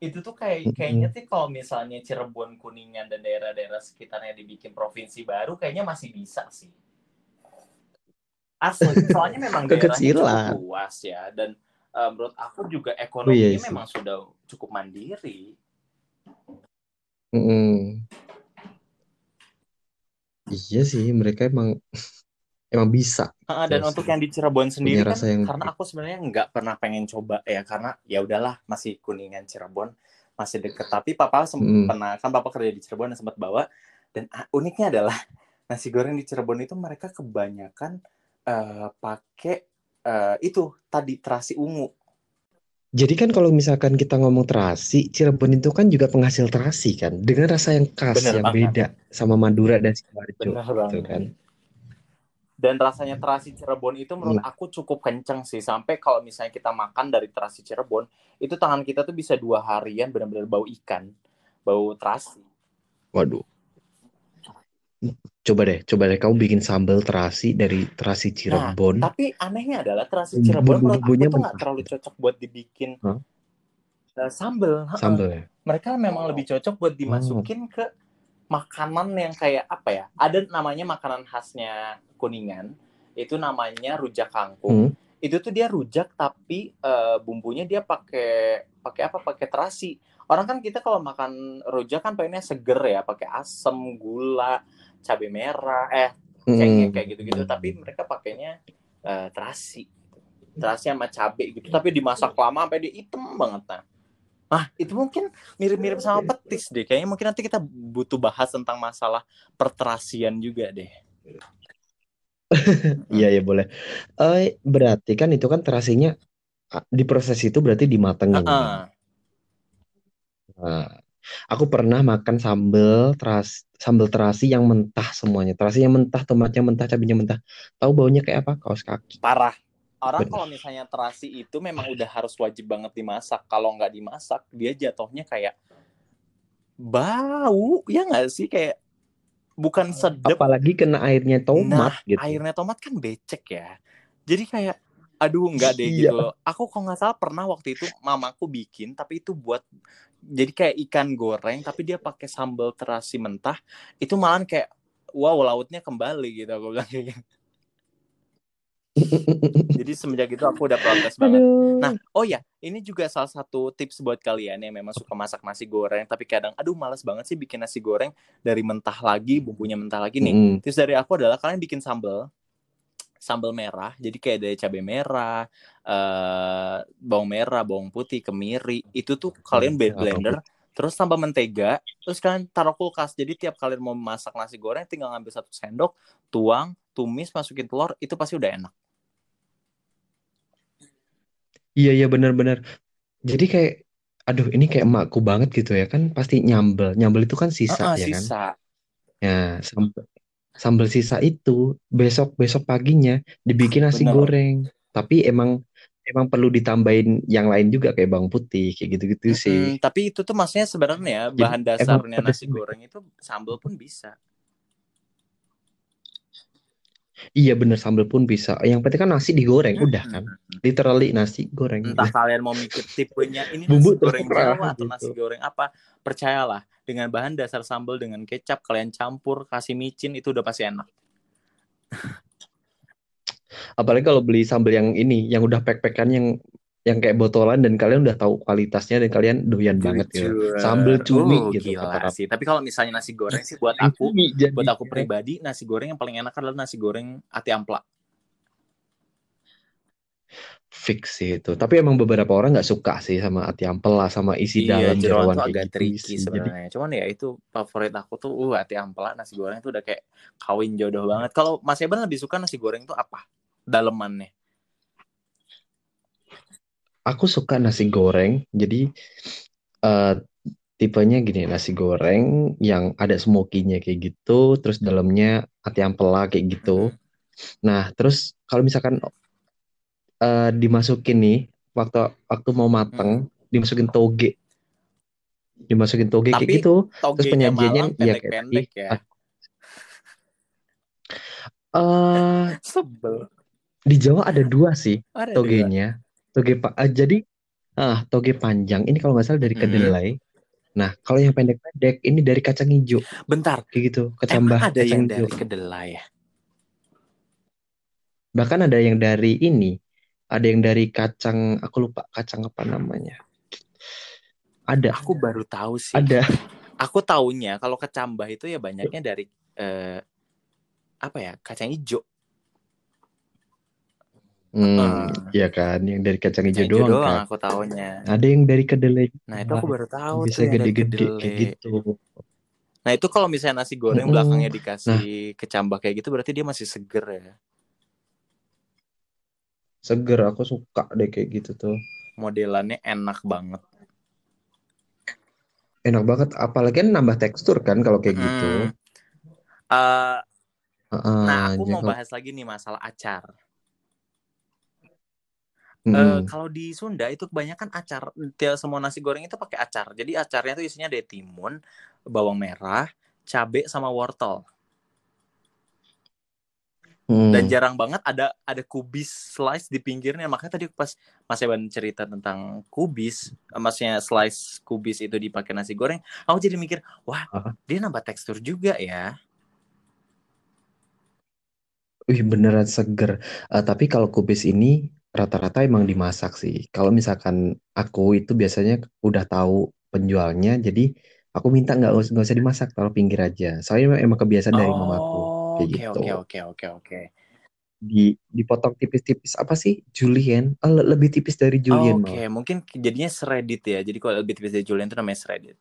itu tuh kayak kayaknya sih kalau misalnya Cirebon, Kuningan dan daerah-daerah sekitarnya dibikin provinsi baru kayaknya masih bisa sih. Asli, soalnya memang daerahnya Kekecilan. cukup luas ya dan eh, menurut aku juga Oh iya ekonominya memang sudah cukup mandiri. Mm-mm. Iya sih, mereka emang emang bisa. Heeh, dan gitu untuk yang di Cirebon sendiri kan rasa yang karena aku sebenarnya nggak pernah pengen coba ya karena ya udahlah masih Kuningan Cirebon masih deket. Tapi papa sem- Mm-mm. pernah kan papa kerja di Cirebon dan sempat bawa. Dan ah, uniknya adalah nasi goreng di Cirebon itu mereka kebanyakan eh, pakai eh, itu tadi terasi ungu. Jadi kan kalau misalkan kita ngomong terasi, Cirebon itu kan juga penghasil terasi kan, dengan rasa yang khas Bener yang banget. beda sama Madura dan Sidoarjo gitu kan. Dan rasanya terasi Cirebon itu menurut Hmm. aku cukup kenceng sih sampai kalau misalnya kita makan dari terasi Cirebon itu tangan kita tuh bisa dua harian benar-benar bau ikan bau terasi Waduh. Coba deh, coba deh kamu bikin sambal terasi dari terasi Cirebon. Tapi anehnya adalah terasi Cirebon menurut aku tuh nggak terlalu cocok buat dibikin Hah? eh, sambel. Heeh. Sambal ya. Mereka memang lebih cocok buat Oh. dimasukin ke makanan yang kayak apa ya? Ada namanya makanan khasnya Kuningan. Itu namanya rujak kangkung. Hmm. Itu tuh dia rujak tapi eh, bumbunya dia pakai pakai apa? Pakai terasi. Orang kan kita kalau makan rujak kan pengennya seger ya, pakai asam, gula, cabai merah, eh cengkeh Mm-mm. kayak gitu-gitu tapi mereka pakainya eh, terasi terasi sama cabai gitu tapi dimasak lama sampai dia hitam banget nah ah itu mungkin mirip-mirip sama petis deh kayaknya mungkin nanti kita butuh bahas tentang masalah perterasian juga deh Iya ya boleh. Eh berarti kan itu kan terasinya di proses itu berarti dimatengin kan. Heeh. Nah, aku pernah makan sambal teras sambal terasi yang mentah semuanya. Terasinya mentah, tomatnya mentah, cabenya mentah. Tahu baunya kayak apa? Kaos kaki. parah orang kalau misalnya terasi itu memang udah harus wajib banget dimasak kalau nggak dimasak dia jatuhnya kayak bau ya nggak sih kayak bukan sedep Apalagi kena airnya tomat Nah, gitu. airnya tomat kan becek ya. Jadi kayak aduh enggak deh Iya. gitu loh. Aku kalau nggak salah pernah waktu itu mamaku bikin tapi itu buat jadi kayak ikan goreng tapi dia pakai sambal terasi mentah. Itu malah kayak wow lautnya kembali gitu aku bilang kayak gitu. Jadi semenjak itu aku udah protes banget. Aduh. Nah, oh ya, ini juga salah satu tips buat kalian yang memang suka masak nasi goreng tapi kadang aduh malas banget sih bikin nasi goreng dari mentah lagi, bumbunya mentah lagi nih. Mm-mm. Tips dari aku adalah kalian bikin sambal sambal merah jadi kayak ada cabai merah eh bawang merah bawang putih kemiri itu tuh kalian blender terus tambah mentega terus kalian taruh kulkas jadi tiap kalian mau masak nasi goreng tinggal ngambil satu sendok tuang tumis masukin telur itu pasti udah enak Iya iya benar-benar. Jadi kayak aduh ini kayak emakku banget gitu ya kan pasti nyambel. Nyambel itu kan sisa Heeh, ya kan. sisa Ya, sambal, sambal sisa itu besok-besok paginya dibikin nasi Bener. goreng. Tapi emang emang perlu ditambahin yang lain juga kayak bawang putih kayak gitu-gitu sih. Mm-mm, tapi itu tuh maksudnya sebenarnya Jadi bahan emang dasarnya pedes nasi banget. goreng itu sambal pun bisa Iya bener sambal pun bisa. Yang penting kan nasi digoreng udah kan. Literally nasi goreng. entah kalian mau mikir tipenya ini Bumbu nasi goreng terserah Jawa atau gitu. nasi goreng apa percayalah dengan bahan dasar sambal dengan kecap kalian campur kasih micin itu udah pasti enak Apalagi kalau beli sambal yang ini, yang udah pack-packan yang yang kayak botolan dan kalian udah tahu kualitasnya dan kalian doyan banget gitu. Sambal cumi Uh, gitu gila kata sih. Tapi kalau misalnya nasi goreng sih buat aku, Cumi jadi buat aku pribadi nasi goreng yang paling enak adalah nasi goreng ati ampla. fix sih itu. Tapi emang beberapa orang nggak suka sih sama ati ampela sama isi Iya, dalam jeroan tuh agak gitu tricky. Jadi sebenarnya. Cuman ya itu favorit aku tuh uh ati ampla nasi goreng tuh udah kayak kawin jodoh banget. Kalau Mas Eban lebih suka nasi goreng tuh apa? Dalemannya. Aku suka nasi goreng. Jadi eh tipenya gini, nasi goreng yang ada smokinya kayak gitu, terus dalamnya ati ampela kayak gitu. Mhm. Nah, terus kalau misalkan eh dimasukin nih waktu waktu mau mateng, dimasukin toge, dimasukin toge kayak Tapi gitu. Terus togenya penyajiannya ya kayak pendek-pendek ya. eh Sebel. di Jawa ada dua sih Ada dua. Toge pak, eh, jadi ah toge panjang ini kalau nggak salah dari Mhm. kedelai. Nah, kalau yang pendek-pendek ini dari kacang hijau Bentar, kayak gitu, emang kecambah ada yang kacang hijau. dari kedelai ya? Bahkan ada yang dari ini, ada yang dari kacang, aku lupa kacang apa namanya. Ada, Aku baru tahu sih. ada. Aku taunya kalau kecambah itu ya banyaknya dari eh, apa ya? Kacang hijau. Hmm, Heeh. ya kan, yang dari kacang hijau doang doang kan. aku taunya. Ada yang dari kedelai Nah, itu aku baru tahu bisa gede-gede kayak gitu. Nah, itu kalau misalnya nasi goreng Mm-mm. belakangnya Nah, dikasih kecambah kayak gitu berarti dia masih seger ya. seger, aku suka deh kayak gitu tuh. Modelannya enak banget. Enak banget, apalagi nambah tekstur kan kalau kayak gitu. Mm. Eh, Heeh, nah, aku mau kalau bahas lagi nih masalah acar. Eh, Mm-mm. kalau di Sunda itu kebanyakan acar, tiap semua nasi goreng itu pakai acar. Jadi acarnya tuh isinya ada timun, bawang merah, cabe sama wortel. Dan Hmm. jarang banget ada ada kubis slice di pinggirnya. Makanya tadi pas Mas Eban cerita tentang kubis, maksudnya slice kubis itu dipakai nasi goreng, aku jadi mikir, wah, Ah, dia nambah tekstur juga ya. Wih, beneran seger. Eh, tapi kalau kubis ini rata-rata emang dimasak sih. Kalau misalkan aku itu biasanya udah tahu penjualnya, jadi aku minta nggak us- nggak usah dimasak, taruh pinggir aja. Soalnya emang kebiasaan dari mamaku kayak Oke, gitu. oke, oke, oke, oke. Di dipotong tipis-tipis apa sih? Julienne? Eh, le- lebih tipis dari Julienne Oke, malah. mungkin jadinya shredded ya. Jadi kalau lebih tipis dari julienne itu namanya shredded.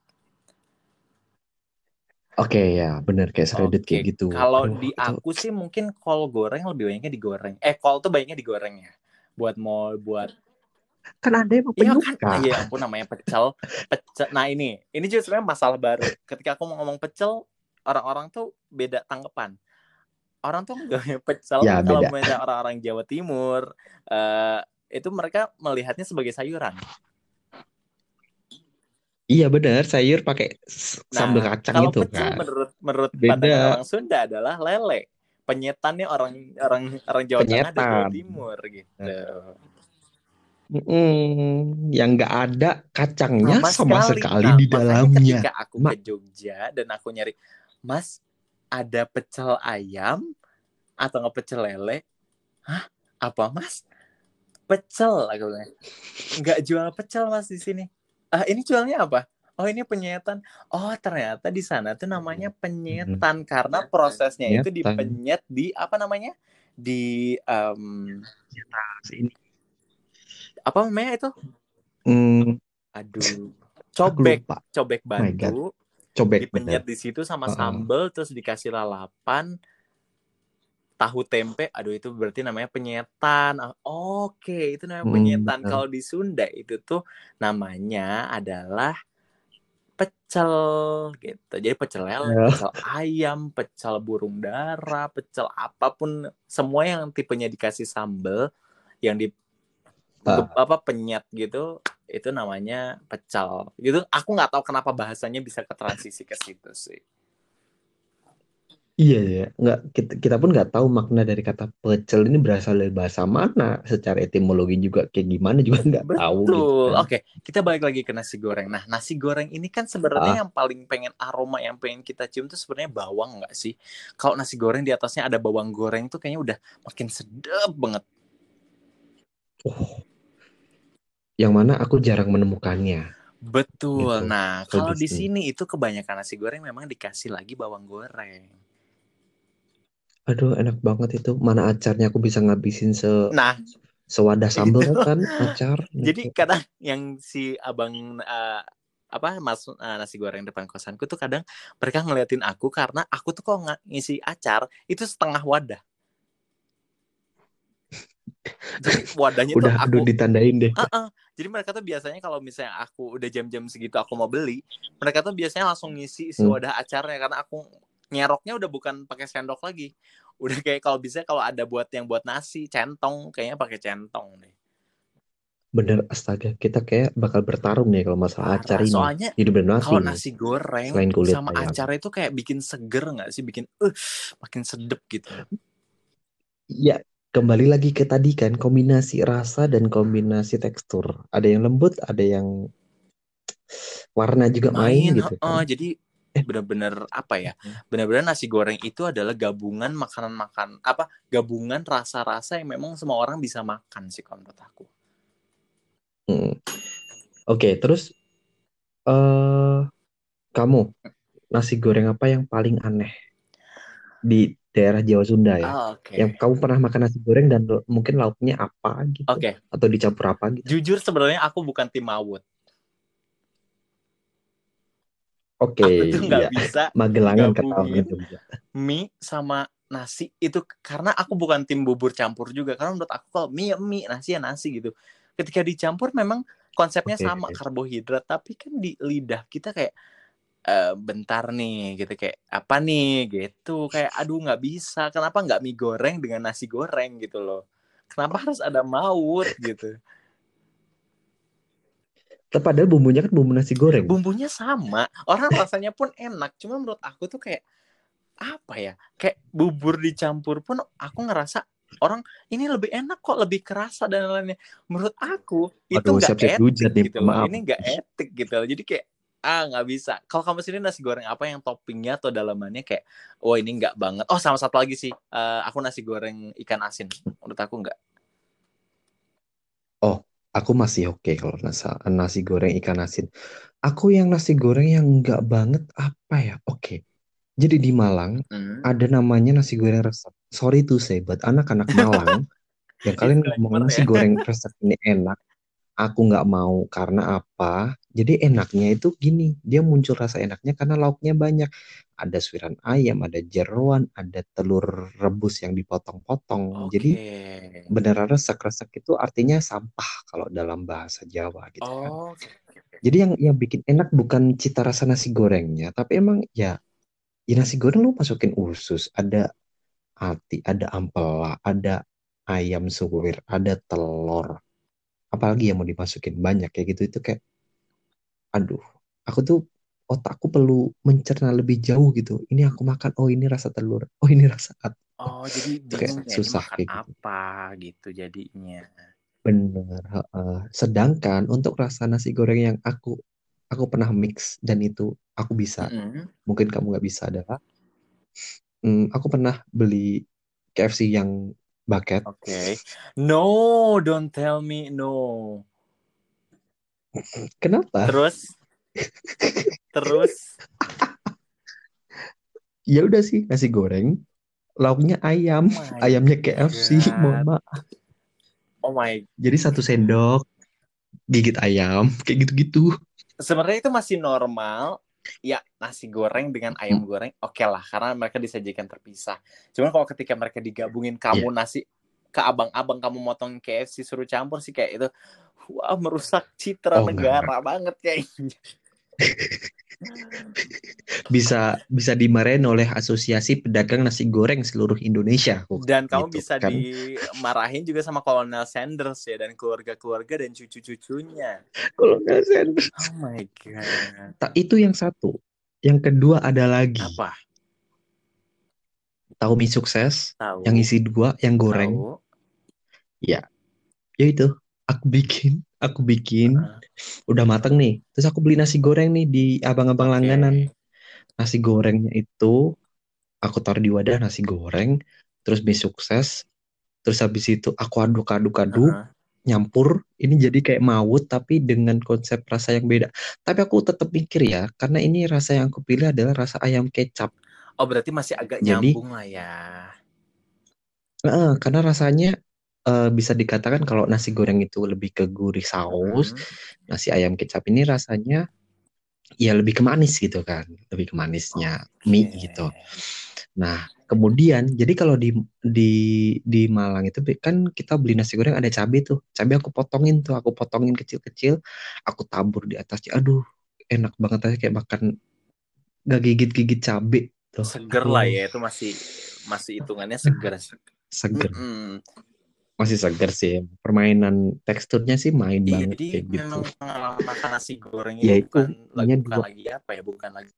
Oke ya, bener kayak shredded kayak Oke, gitu. kalau di itu aku sih mungkin kol goreng lebih banyaknya digoreng. Eh, kol tuh banyaknya digoreng ya. Buat mau buat kan ada emang Iya kan, iya ampun namanya pecel, pecel. Nah ini, ini juga sebenarnya masalah baru. Ketika aku mau ngomong pecel, orang-orang tuh beda tanggapan. Orang tuh nggak pecel Ya kalau beda. misalnya orang-orang Jawa Timur, eh itu mereka melihatnya sebagai sayuran. Iya bener, sayur pakai sambal Nah, kacang kalau itu pecel kan. menurut menurut pandangan Beda. orang Sunda adalah lele. Penyetannya orang orang orang Jawa Tengah dan Jawa Penyetan. Timur gitu. Mm, yang nggak ada kacangnya Sama sama sekali. sekali Nah, di dalamnya. ketika aku Ma ke Jogja dan aku nyari, Mas, ada pecel ayam atau nggak pecel lele? Hah? Apa Mas? Pecel aku bilang. Nggak jual pecel Mas di sini. Ah, ini jualnya apa? Oh, ini penyetan. Oh, ternyata di sana tuh namanya Hmm, penyetan karena prosesnya itu penyetan. dipenyet di apa namanya? Di em, Ini. apa namanya itu? Hmm, Aduh, cobek, cobek Oh batu. Cobek dipenyet bener. di situ sama Heeh. sambel terus dikasih lalapan tahu tempe aduh itu berarti namanya penyetan Ah, oke itu namanya Hmm, penyetan bener. kalau di Sunda itu tuh namanya adalah pecel gitu. Jadi pecel lele Ya. pecel ayam pecel burung dara pecel apa pun semua yang tipenya dikasih sambel yang di Ah, apa penyet gitu itu namanya pecel. Gitu. Aku nggak tahu kenapa bahasanya bisa ke transisi ke situ sih Iya ya, nggak kita, kita pun nggak tahu makna dari kata pecel ini berasal dari bahasa mana, secara etimologi juga kayak gimana juga nggak tahu gitu Betul. kan. Oke, kita balik lagi ke nasi goreng. Nah, nasi goreng ini kan Ah, sebenarnya yang paling pengen aroma yang pengen kita cium tuh sebenarnya bawang nggak sih? Kalau nasi goreng di atasnya ada bawang goreng tuh kayaknya udah makin sedap banget. oh, yang mana aku jarang menemukannya Betul. gitu. Nah, Kalau di sini itu kebanyakan nasi goreng memang dikasih lagi bawang goreng. Aduh enak banget itu. Mana acarnya aku bisa ngabisin se Nah, sewadah sambal kan acar Jadi gitu. kadang yang si abang eh, apa mas eh, nasi goreng depan kosanku tuh kadang mereka ngeliatin aku karena aku tuh kok ngisi acar itu setengah wadah. Jadi wadahnya tuh Udah aku aduh ditandain deh. Heeh. Jadi mereka tuh biasanya kalau misalnya aku udah jam-jam segitu aku mau beli, mereka tuh biasanya langsung ngisi si Hmm. wadah acarnya karena aku nyeroknya udah bukan pakai sendok lagi. Udah kayak kalau bisa kalau ada buat yang buat nasi, centong, kayaknya pakai centong deh. Bener astaga, kita kayak bakal bertarung nih kalau masalah acar Parah. ini. Soalnya Hidup dan mati kalau nasi goreng Selain kulit sama ayam. acar itu kayak bikin seger nggak sih? Bikin eh makin sedep gitu. Ya, kembali lagi ke tadi kan kombinasi rasa dan kombinasi tekstur. Ada yang lembut, ada yang warna juga main Main, gitu kan. Jadi Eh. bener-bener apa ya? Bener-bener nasi goreng itu adalah gabungan makanan makan apa? Gabungan rasa-rasa yang memang semua orang bisa makan sih kalau menurut aku. Hmm. Oke, terus eh kamu nasi goreng apa yang paling aneh di daerah Jawa Sunda ya? Ah, Oke. Yang kamu pernah makan nasi goreng dan mungkin lauknya apa gitu? Oke. Atau dicampur apa gitu? Jujur sebenarnya aku bukan tim Mawut. Oke, Aku tuh nggak iya. bisa Magelangan gabungin Jogja. mie sama nasi itu karena aku bukan tim bubur campur juga. Karena menurut aku kalau mie ya mie nasi ya nasi gitu. Ketika dicampur memang konsepnya Oke. sama karbohidrat tapi kan di lidah kita kayak eh, bentar nih gitu kayak apa nih gitu. Kayak aduh nggak bisa. Kenapa nggak mie goreng dengan nasi goreng? gitu loh. Kenapa harus ada maut gitu Padahal bumbunya kan bumbu nasi goreng. bumbunya sama. Orang rasanya pun enak. Cuma menurut aku tuh kayak apa ya? Kayak bubur dicampur pun aku ngerasa orang ini lebih enak kok lebih kerasa dan lainnya menurut aku itu nggak etik dihujat nih, gitu maaf. ini nggak etik gitu jadi kayak ah nggak bisa. Kalau kamu sendiri nasi goreng apa yang toppingnya atau dalamannya kayak oh ini nggak banget. Oh sama satu lagi sih. Eh, aku nasi goreng ikan asin. Menurut aku nggak Aku masih oke kalau nasi, nasi goreng ikan asin. Aku yang nasi goreng yang enggak banget apa ya? Oke. Jadi di Malang Hmm. ada namanya nasi goreng resep. Sorry to say, buat anak-anak Malang yang kalian ngomong nasi ya. goreng resep ini enak, aku nggak mau karena apa? Jadi enaknya itu gini, dia muncul rasa enaknya karena lauknya banyak. Ada suiran ayam, ada jeroan, ada telur rebus yang dipotong-potong. Jadi oke beneran resek-resek itu artinya sampah kalau dalam bahasa Jawa gitu kan. oh oke. Jadi yang yang bikin enak bukan cita rasa nasi gorengnya, tapi emang ya, ya nasi goreng lu masukin usus, ada ati, ada ampela, ada ayam suwir, ada telur. Apalagi yang mau dimasukin banyak kayak gitu itu kayak aduh, aku tuh otakku perlu mencerna lebih jauh gitu. Ini aku makan, oh ini rasa telur, oh ini rasa ati. oh jadi kayak ya susah makan kayak gitu. apa gitu jadinya Bener. heeh. Sedangkan untuk rasa nasi goreng yang aku aku pernah mix dan itu aku bisa, Mm-mm. mungkin kamu nggak bisa adalah, hmm, aku pernah beli KFC yang bucket. Oke. No, don't tell me no. Kenapa? Terus, terus, Ya udah sih nasi goreng, lauknya ayam, oh ayamnya KFC, mohon god. maaf. Oh my. Jadi satu sendok gigit ayam, kayak gitu-gitu. Sebenarnya itu masih normal. Ya, nasi goreng dengan ayam goreng oke lah karena mereka disajikan terpisah. Cuman kalau ketika mereka digabungin kamu nasi ke abang-abang kamu motong KFC suruh campur sih kayak itu wah merusak citra Oh, enggak, negara banget kayaknya. Bisa bisa dimarahin oleh Asosiasi Pedagang Nasi Goreng seluruh Indonesia. Oh, Dan kamu gitu bisa kan. dimarahin juga sama Kolonel Sanders ya dan keluarga-keluarga dan cucu-cucunya. Nggak sendok. Oh my god. Tak itu yang satu. Yang kedua ada lagi. Apa? tahu mie sukses Tahu. yang isi dua yang goreng Tahu. ya ya itu aku bikin aku bikin udah mateng nih. Terus aku beli nasi goreng nih di abang-abang Oke. langganan. Nasi gorengnya itu aku taruh di wadah nasi goreng terus mie sukses. Terus habis itu aku aduk-aduk-aduk nyampur. Ini jadi kayak mawut tapi dengan konsep rasa yang beda. Tapi aku tetap mikir ya karena ini rasa yang aku pilih adalah rasa ayam kecap. Oh berarti masih agak Jadi- nyambung lah ya. Heeh, karena rasanya eh, bisa dikatakan kalau nasi goreng itu lebih ke gurih saus Hmm. nasi ayam kecap ini rasanya ya lebih ke manis gitu kan lebih ke manisnya mie Oke. gitu Nah, kemudian jadi kalau di di di Malang itu kan kita beli nasi goreng ada cabai tuh. Cabai aku potongin tuh, aku potongin kecil-kecil, aku tabur di atasnya. Aduh, enak banget aja kayak makan gak gigit-gigit cabai tuh. Seger lah ya itu masih masih hitungannya seger. Seger. Mm-mm. Masih seger sih. Permainan teksturnya sih main Iya, banget jadi kayak gitu. memang pengalaman makan nasi goreng Ya, itu bukan, lagi, bukan dua. lagi apa ya, bukan lagi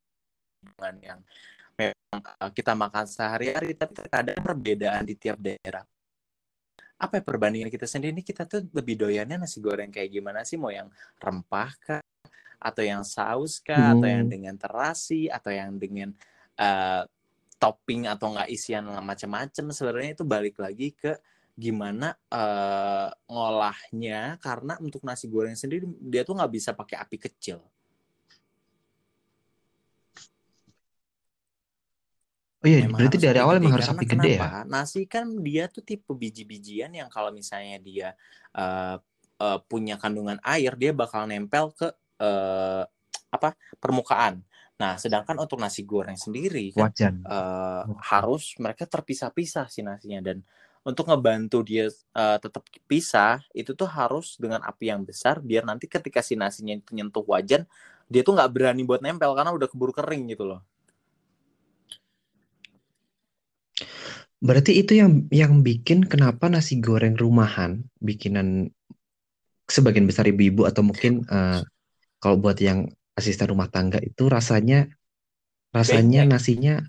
bukan yang memang uh, kita makan sehari-hari, tapi terkadang perbedaan di tiap daerah. Apa ya perbandingan kita sendiri ini kita tuh lebih doyannya nasi goreng kayak gimana sih? Mau yang rempah kah? Atau yang saus kah? Atau yang Hmm. dengan terasi? Atau yang dengan uh, topping atau nggak isian macam-macam? Sebenarnya itu balik lagi ke gimana eh, ngolahnya karena untuk nasi goreng sendiri dia tuh nggak bisa pakai api kecil. Oh iya, Memang berarti dari awal gede. emang harus api gede ya? kenapa? Nasi kan dia tuh tipe biji-bijian yang kalau misalnya dia eh, eh, punya kandungan air, dia bakal nempel ke eh, apa permukaan. Nah, sedangkan untuk nasi goreng sendiri kan Wajan. Wajan. harus mereka terpisah-pisah si nasinya dan untuk ngebantu dia eh, tetap pisah itu tuh harus dengan api yang besar biar nanti ketika si nasinya itu nyentuh wajan dia tuh nggak berani buat nempel karena udah keburu kering gitu loh. Berarti itu yang yang bikin kenapa nasi goreng rumahan bikinan sebagian besar ibu-ibu atau mungkin eh, kalau buat yang asisten rumah tangga itu rasanya rasanya nasinya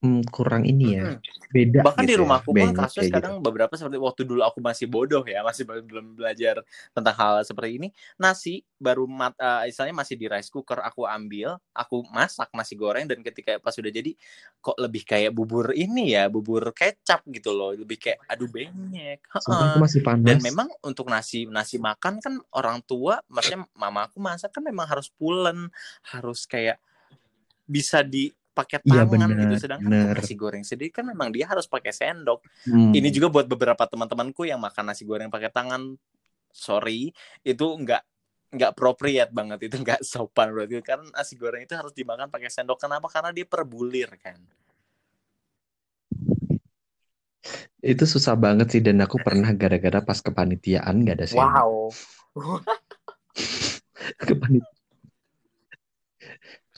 hmm, kurang ini ya Mm-mm. beda Bahkan di gitu ya rumahku pun benyek kasus kayak gitu. kadang beberapa seperti waktu dulu aku masih bodoh ya, masih belum belajar tentang hal seperti ini. Nasi baru mat, eh, istilahnya masih di rice cooker aku ambil, aku masak nasi goreng dan ketika pas sudah jadi kok lebih kayak bubur ini ya, bubur kecap gitu loh, lebih kayak aduh benyek. Soalnya itu Heeh. masih panas. Dan memang untuk nasi nasi makan kan orang tua, maksudnya mamaku masak kan memang harus pulen, harus kayak bisa dipakai Iya tangan bener, gitu. Sedangkan bener. nasi goreng sendiri kan memang dia harus pakai sendok. Hmm. Ini juga buat beberapa teman-temanku yang makan nasi goreng pakai tangan, sorry, itu nggak nggak appropriate banget itu nggak sopan berarti karena nasi goreng itu harus dimakan pakai sendok kenapa karena dia perbulir kan Itu susah banget sih dan aku pernah gara-gara pas kepanitiaan gak ada sendok. wow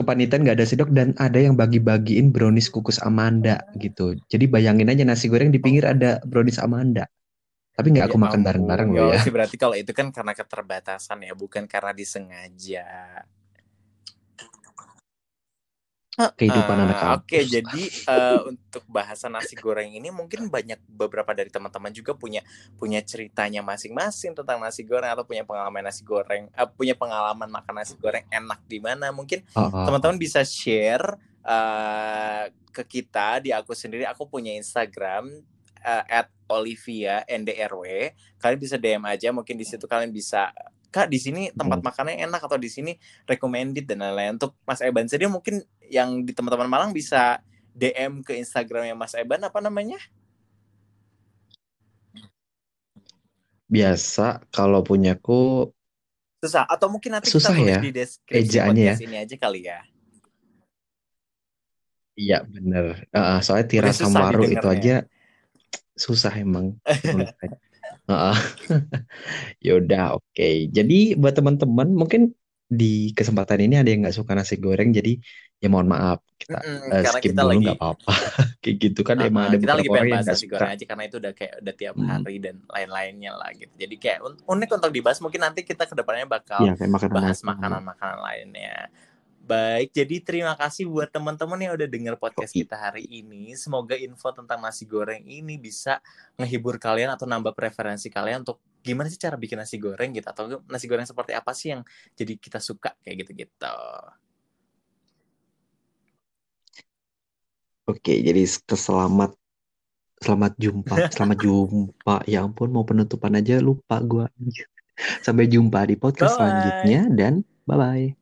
kepanitiaan gak ada sendok dan ada yang bagi-bagiin brownies kukus Amanda gitu. Jadi bayangin aja nasi goreng di pinggir ada brownies Amanda. Tapi nggak aku Ya makan bareng-bareng loh ya. sih berarti kalau itu kan karena keterbatasan ya bukan karena disengaja Kehidupan Ah, anak kampus. Oke, jadi eh, untuk bahasan nasi goreng ini mungkin banyak beberapa dari teman-teman juga punya punya ceritanya masing-masing tentang nasi goreng atau punya pengalaman nasi goreng, eh, punya pengalaman makan nasi goreng enak di mana. Mungkin oh. teman-teman bisa share eh, ke kita di aku sendiri. Aku punya Instagram eh, at Olivia NDRW. Kalian bisa DM aja, mungkin di situ kalian bisa Kak di sini tempat Hmm. makannya enak atau di sini recommended dan lain-lain. Untuk Mas Eban sendiri mungkin yang di teman-teman Malang bisa DM ke Instagramnya Mas Eban apa namanya? Biasa kalau punyaku Susah atau mungkin nanti Susah kita tulis ya, di deskripsi ejaannya ini aja kali ya. iya bener. Eh, soalnya tiras Samwaru itu aja susah emang. Heeh. Yaudah oke. Jadi buat teman-teman mungkin di kesempatan ini ada yang nggak suka nasi goreng jadi ya mohon maaf kita Mm-mm, eh, karena skip kita dulu lagi nggak apa-apa kayak gitu kan Uh-uh, emang ada kita lagi beberapa pengen orang yang bahas nggak nasi suka goreng aja karena itu udah kayak udah tiap Hmm. hari dan lain-lainnya lah gitu. Jadi kayak un- unik untuk dibahas. Mungkin nanti kita ke depannya bakal Iya kayak makanan bahas makanan makanan-makanan lainnya. Baik, jadi terima kasih buat teman-teman yang udah denger podcast kita hari ini. Semoga info tentang nasi goreng ini bisa ngehibur kalian atau nambah preferensi kalian untuk gimana sih cara bikin nasi goreng gitu atau nasi goreng seperti apa sih yang jadi kita suka kayak gitu-gitu. Oke, jadi keselamat selamat jumpa, selamat jumpa. Ya ampun, mau penutupan aja lupa gua. Sampai jumpa di podcast Bye-bye. selanjutnya dan bye-bye.